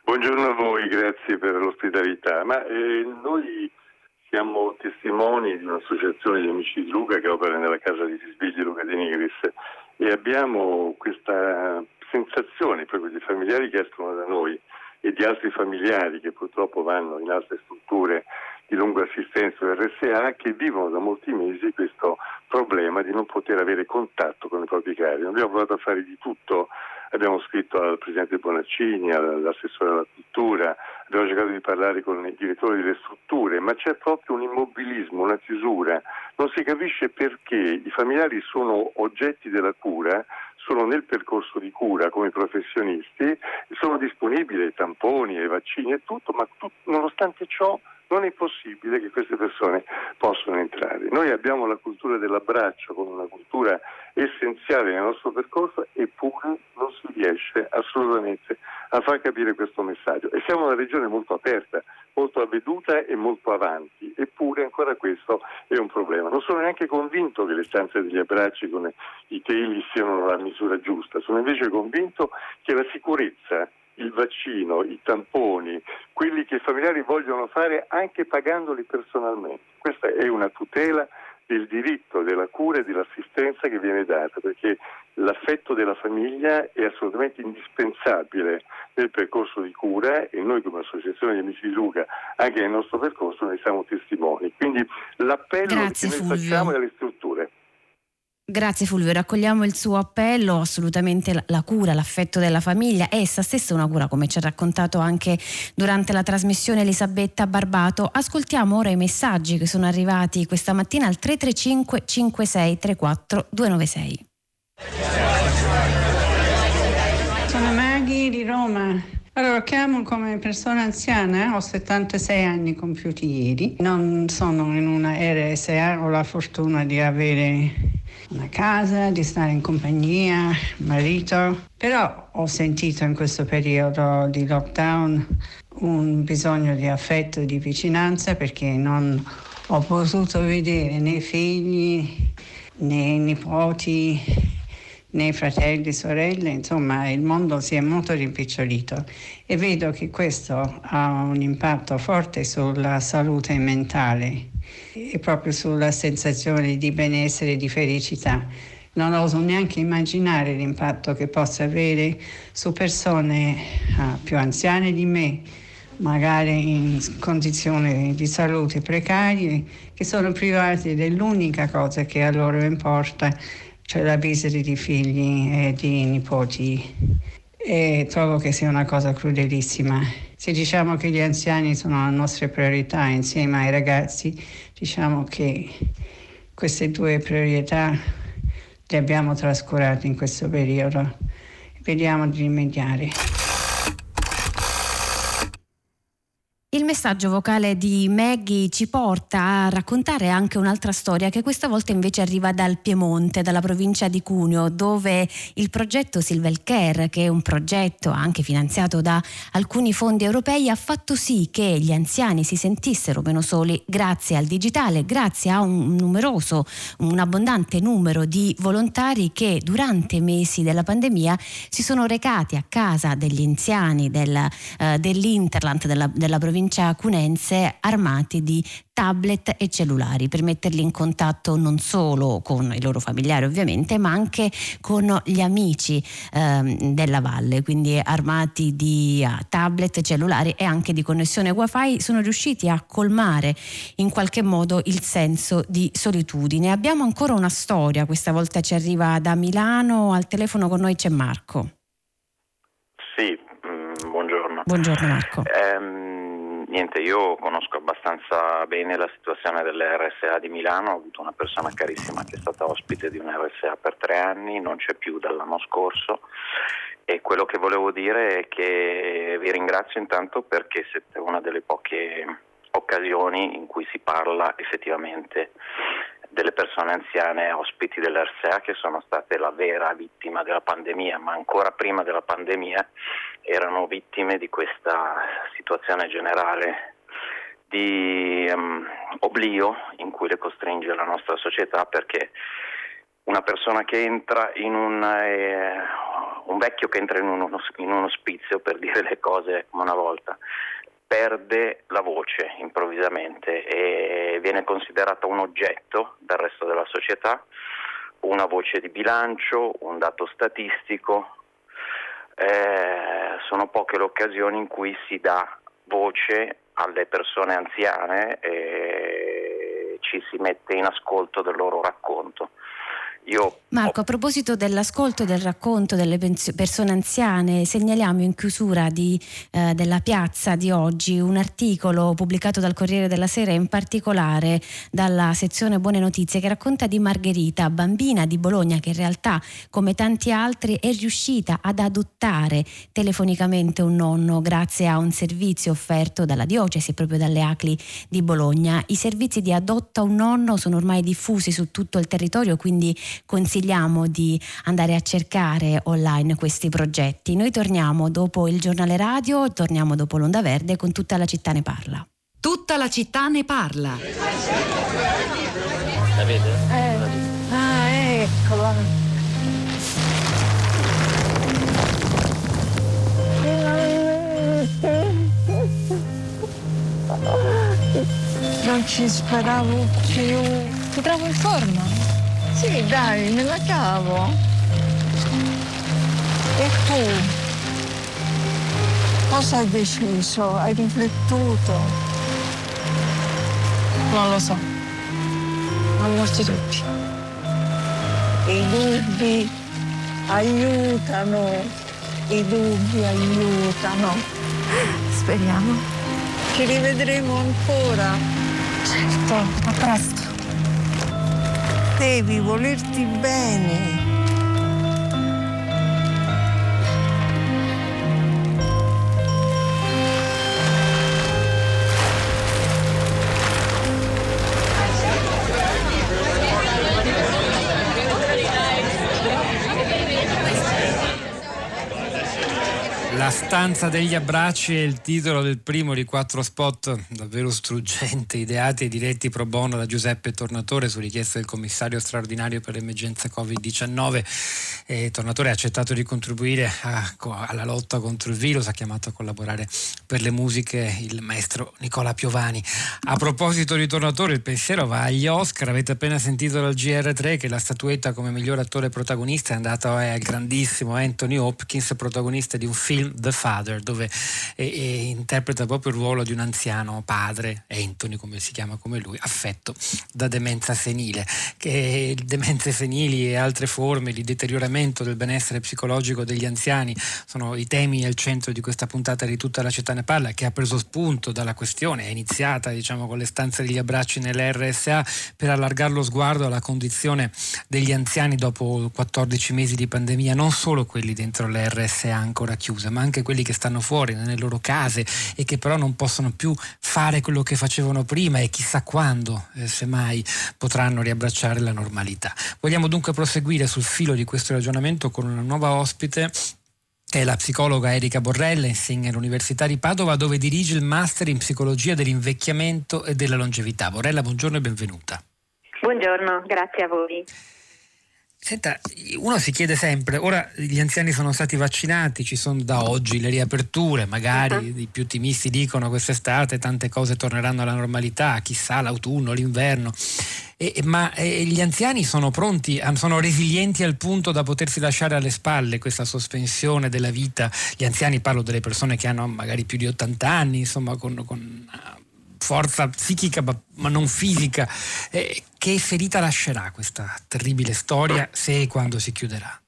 Buongiorno a voi, grazie per l'ospitalità. Ma eh, noi siamo testimoni di un'associazione di amici di Luca che opera nella casa di Sisbigli Luca De Nigris e abbiamo questa sensazione proprio di familiari che escono da noi e di altri familiari che purtroppo vanno in altre strutture di lunga assistenza RSA che vivono da molti mesi questo problema di non poter avere contatto con i propri cari. Abbiamo provato a fare di tutto, abbiamo scritto al Presidente Bonaccini, all'assessore alla cultura, abbiamo cercato di parlare con i direttori delle strutture, ma c'è proprio un immobilismo, una chiusura. Non si capisce perché i familiari sono oggetti della cura, sono nel percorso di cura come professionisti, sono disponibili ai tamponi, ai vaccini e tutto, ma tu, nonostante ciò non è possibile che queste persone possano entrare. Noi abbiamo la cultura dell'abbraccio come una cultura essenziale nel nostro percorso, eppure non si riesce assolutamente a far capire questo messaggio. E siamo una regione molto aperta, molto avveduta e molto avanti, eppure ancora questo è un problema. Non sono neanche convinto che le stanze degli abbracci con i teli siano la misura giusta, sono invece convinto che la sicurezza il vaccino, i tamponi, quelli che i familiari vogliono fare anche pagandoli personalmente. Questa è una tutela del diritto, della cura e dell'assistenza che viene data, perché l'affetto della famiglia è assolutamente indispensabile nel percorso di cura e noi come Associazione di Amici di Luca, anche nel nostro percorso, ne siamo testimoni. Quindi l'appello Grazie, che noi Fulvio. facciamo è alle strutture. Grazie Fulvio, raccogliamo il suo appello, assolutamente la, cura, l'affetto della famiglia, essa stessa una cura come ci ha raccontato anche durante la trasmissione Elisabetta Barbato. Ascoltiamo ora i messaggi che sono arrivati questa mattina al 335 56 34 296. Sono Maghi di Roma. Allora, chiamo come persona anziana, ho 76 anni compiuti ieri, non sono in una RSA, ho la fortuna di avere una casa, di stare in compagnia, marito, però ho sentito in questo periodo di lockdown un bisogno di affetto e di vicinanza perché non ho potuto vedere né figli né nipoti né fratelli, sorelle, insomma il mondo si è molto rimpicciolito e vedo che questo ha un impatto forte sulla salute mentale e proprio sulla sensazione di benessere e di felicità. Non oso neanche immaginare l'impatto che possa avere su persone ah, più anziane di me, magari in condizioni di salute precarie, che sono privati dell'unica cosa che a loro importa, cioè la visita di figli e di nipoti. E trovo che sia una cosa crudelissima. Se diciamo che gli anziani sono la nostra priorità insieme ai ragazzi, diciamo che queste due priorità le abbiamo trascurate in questo periodo. Vediamo di rimediare. Il messaggio vocale di Maggie ci porta a raccontare anche un'altra storia che questa volta invece arriva dal Piemonte, dalla provincia di Cuneo, dove il progetto Silvel Care, che è un progetto anche finanziato da alcuni fondi europei, ha fatto sì che gli anziani si sentissero meno soli grazie al digitale, grazie a un numeroso, un abbondante numero di volontari che durante i mesi della pandemia si sono recati a casa degli anziani del, eh, dell'Interland della, della provincia cunense armati di tablet e cellulari per metterli in contatto non solo con i loro familiari ovviamente ma anche con gli amici ehm, della valle. Quindi armati di uh, tablet, cellulari e anche di connessione wifi sono riusciti a colmare in qualche modo il senso di solitudine. Abbiamo ancora una storia. Questa volta ci arriva da Milano. Al telefono con noi c'è Marco. Sì, mm, buongiorno. Buongiorno Marco. Ehm, Niente, io conosco abbastanza bene la situazione delle RSA di Milano, ho avuto una persona carissima che è stata ospite di un RSA per tre anni, non c'è più dall'anno scorso. E quello che volevo dire è che vi ringrazio intanto perché siete una delle poche occasioni in cui si parla effettivamente delle persone anziane ospiti dell'RSA che sono state la vera vittima della pandemia, ma ancora prima della pandemia erano vittime di questa situazione generale di um, oblio in cui le costringe la nostra società perché una persona che entra in un, eh, un vecchio che entra in in un ospizio per dire le cose come una volta perde la voce improvvisamente e viene considerata un oggetto dal resto della società, una voce di bilancio, un dato statistico. Eh, sono poche le occasioni in cui si dà voce alle persone anziane e ci si mette in ascolto del loro racconto. Io Marco, a proposito dell'ascolto e del racconto delle persone anziane, segnaliamo in chiusura di, eh, della piazza di oggi un articolo pubblicato dal Corriere della Sera, in particolare dalla sezione Buone Notizie, che racconta di Margherita, bambina di Bologna che in realtà, come tanti altri, è riuscita ad adottare telefonicamente un nonno grazie a un servizio offerto dalla diocesi, proprio dalle ACLI di Bologna. I servizi di adotta un nonno sono ormai diffusi su tutto il territorio, quindi consigliamo di andare a cercare online questi progetti. Noi torniamo dopo il giornale radio, torniamo dopo l'Onda Verde con tutta la città ne parla. Tutta la città ne parla. La vede? Eh. Ah, eccola. Non ci speravo più. Ti trovo in forma? Sì, dai, me la cavo. E tu? Cosa hai deciso? Hai riflettuto? Non lo so. Ho molti dubbi. I dubbi aiutano. I dubbi aiutano. Speriamo. Ci rivedremo ancora. Certo, a presto devi volerti bene. La stanza degli abbracci è il titolo del primo di quattro spot davvero struggenti, ideati e diretti pro bono da Giuseppe Tornatore su richiesta del commissario straordinario per l'emergenza Covid-19. E Tornatore ha accettato di contribuire a, alla lotta contro il virus, ha chiamato a collaborare per le musiche il maestro Nicola Piovani. A proposito di Tornatore, il pensiero va agli Oscar. Avete appena sentito dal GR3 che la statuetta come miglior attore protagonista è andata al grandissimo Anthony Hopkins, protagonista di un film The Father, dove e, e interpreta proprio il ruolo di un anziano padre, Anthony come si chiama come lui, affetto da demenza senile. Che demenze senili e altre forme di deterioramento del benessere psicologico degli anziani sono i temi al centro di questa puntata di tutta la città ne parla, che ha preso spunto dalla questione, è iniziata diciamo con le stanze degli abbracci nelle RSA per allargare lo sguardo alla condizione degli anziani dopo 14 mesi di pandemia, non solo quelli dentro le RSA ancora chiuse, ma anche quelli che stanno fuori nelle loro case e che però non possono più fare quello che facevano prima e chissà quando, eh, semmai, potranno riabbracciare la normalità. Vogliamo dunque proseguire sul filo di questo ragionamento con una nuova ospite che è la psicologa Erika Borrella, insegna all'Università di Padova dove dirige il master in psicologia dell'invecchiamento e della longevità. Borrella, buongiorno e benvenuta. Buongiorno, grazie a voi. Senta, uno si chiede sempre, ora gli anziani sono stati vaccinati, ci sono da oggi le riaperture, magari uh-huh. i più ottimisti dicono quest'estate tante cose torneranno alla normalità, chissà l'autunno, l'inverno, e, ma e gli anziani sono pronti, sono resilienti al punto da potersi lasciare alle spalle questa sospensione della vita. Gli anziani parlo delle persone che hanno magari più di 80 anni, insomma con, con forza psichica ma non fisica. Eh, che ferita lascerà questa terribile storia se e quando si chiuderà?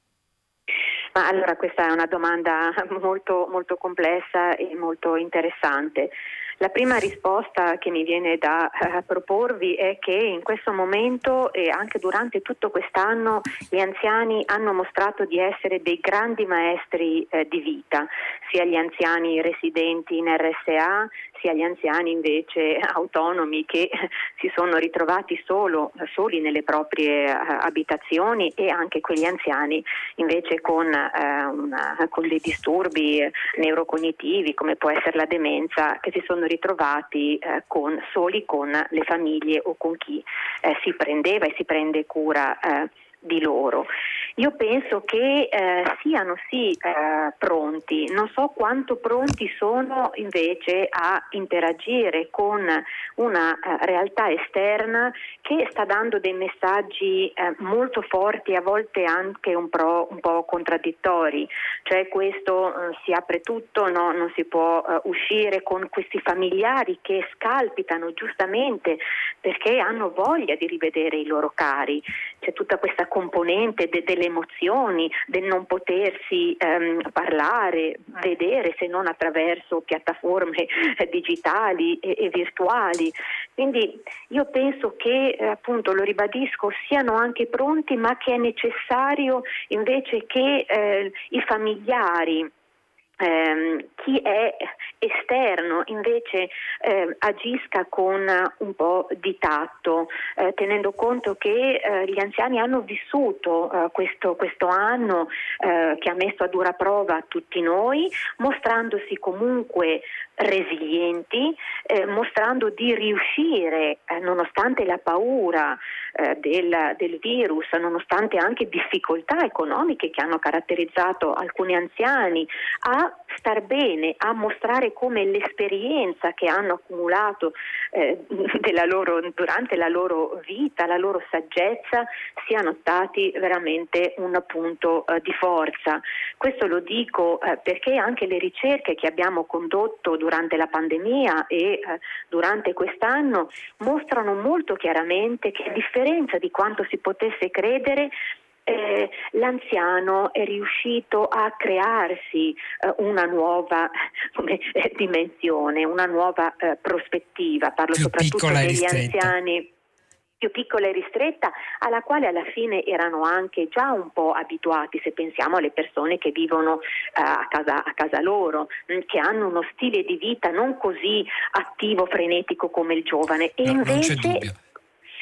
Ma allora questa è una domanda molto, molto complessa e molto interessante. La prima risposta che mi viene da uh, proporvi è che in questo momento e anche durante tutto quest'anno gli anziani hanno mostrato di essere dei grandi maestri eh, di vita, sia gli anziani residenti in RSA, sia gli anziani invece autonomi che si sono ritrovati solo, soli nelle proprie uh, abitazioni e anche quegli anziani invece con, uh, una, con dei disturbi neurocognitivi come può essere la demenza che si sono ritrovati uh, con, soli con le famiglie o con chi si prendeva e si prende cura di loro. Io penso che eh, siano sì eh, pronti, non so quanto pronti sono invece a interagire con una eh, realtà esterna che sta dando dei messaggi eh, molto forti, a volte anche un, pro, un po' contraddittori, cioè questo eh, si apre tutto, no? non si può eh, uscire con questi familiari che scalpitano giustamente perché hanno voglia di rivedere i loro cari. C'è tutta questa componente de- delle emozioni, del non potersi ehm, parlare, vedere se non attraverso piattaforme eh, digitali e, e, virtuali. Quindi io penso che eh, appunto lo ribadisco siano anche pronti ma che è necessario invece che eh, i familiari ehm, chi è esterno invece eh, agisca con un po' di tatto, eh, tenendo conto che eh, gli anziani hanno vissuto eh, questo, questo, anno eh, che ha messo a dura prova tutti noi, mostrandosi comunque resilienti, eh, mostrando di riuscire, eh, nonostante la paura eh, del, del, virus, nonostante anche difficoltà economiche che hanno caratterizzato alcuni anziani, a star bene, a mostrare come l'esperienza che hanno accumulato eh, loro, durante la loro vita, la loro saggezza, siano stati veramente un punto eh, di forza. Questo lo dico eh, perché anche le ricerche che abbiamo condotto durante la pandemia e eh, durante quest'anno mostrano molto chiaramente che a differenza di quanto si potesse credere, eh, l'anziano è riuscito a crearsi eh, una nuova come, eh, dimensione, una nuova eh, prospettiva. Parlo soprattutto degli ristretta. anziani più piccola e ristretta, alla quale alla fine erano anche già un po' abituati, se pensiamo alle persone che vivono uh, a, casa, a, casa, loro, mm, che hanno uno stile di vita non così attivo, frenetico come il giovane. E No, invece.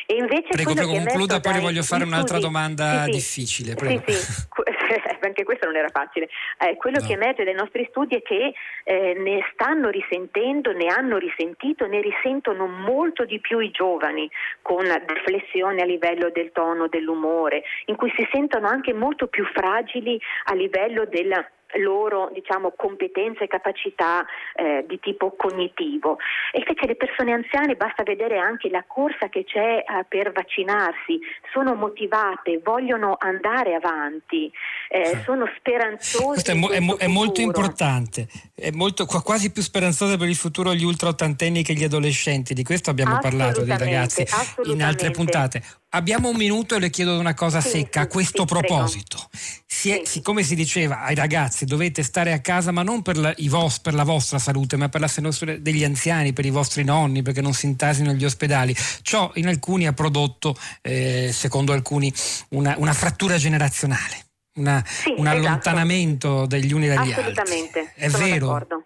E invece Prego, prego, concluda, poi dai- voglio fare un'altra scusi, domanda sì, difficile. Prego. Sì, sì, anche questo non era facile. Eh, quello No. che emerge dai nostri studi è che eh, ne stanno risentendo, ne hanno risentito, ne risentono molto di più i giovani con deflessione a livello del tono, dell'umore, in cui si sentono anche molto più fragili a livello della loro diciamo, competenze e capacità eh, di tipo cognitivo. E invece le persone anziane basta vedere anche la corsa che c'è eh, per vaccinarsi, sono motivate, vogliono andare avanti, eh, sono speranzose. Questo è, mo- è mo- questo è molto importante, è molto, qua- quasi più speranzosa per il futuro gli ultra ottantenni che gli adolescenti, di questo abbiamo parlato dei ragazzi in altre puntate. Abbiamo un minuto e le chiedo una cosa Sì, secca a sì, questo sì, proposito. Si è- siccome si diceva ai ragazzi dovete stare a casa ma non per la, i vos- per la vostra salute ma per la salute degli anziani, per i vostri nonni, perché non si intasino gli ospedali, ciò in alcuni ha prodotto, eh, secondo alcuni, una, una frattura generazionale. una- un esatto. allontanamento degli uni dagli altri. Assolutamente, È sono vero? d'accordo.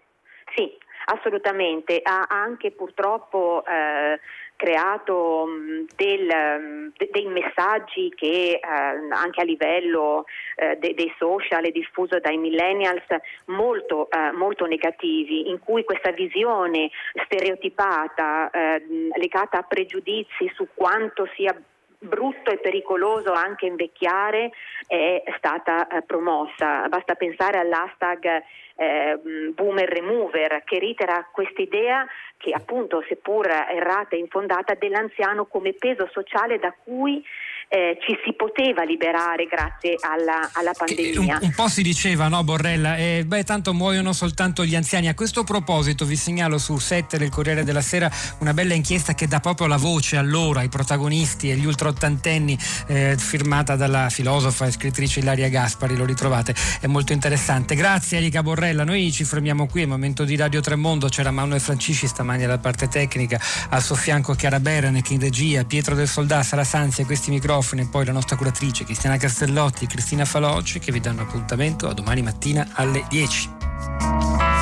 Sì, assolutamente. Ha anche purtroppo eh, creato mh, del, de- dei messaggi che eh, anche a livello eh, de- dei social e diffuso dai millennials molto, eh, molto negativi, in cui questa visione stereotipata eh, legata a pregiudizi su quanto sia brutto e pericoloso anche invecchiare è stata eh, promossa. Basta pensare all'hashtag eh, boomer remover che reitera quest'idea che appunto seppur errata e infondata dell'anziano come peso sociale da cui eh, ci si poteva liberare grazie alla, alla Un, pandemia. un po' si diceva, no Borrella? Eh, beh, tanto muoiono soltanto gli anziani. A questo proposito vi segnalo su 7 del Corriere della Sera una bella inchiesta che dà proprio la voce a loro, ai protagonisti e agli ultraottantenni, eh, firmata dalla filosofa e scrittrice Ilaria Gaspari, lo ritrovate, è molto interessante. Grazie Erika Borrella, noi ci fermiamo qui, è momento di Radio Tremondo, c'era Manuel Francisci stamani alla parte tecnica, al suo fianco Chiara Berenec in regia, Pietro del Soldà, Sara Sanzi a questi microfoni microfono poi la nostra curatrice Cristiana Castellotti e Cristina Faloci che vi danno appuntamento a domani mattina alle 10.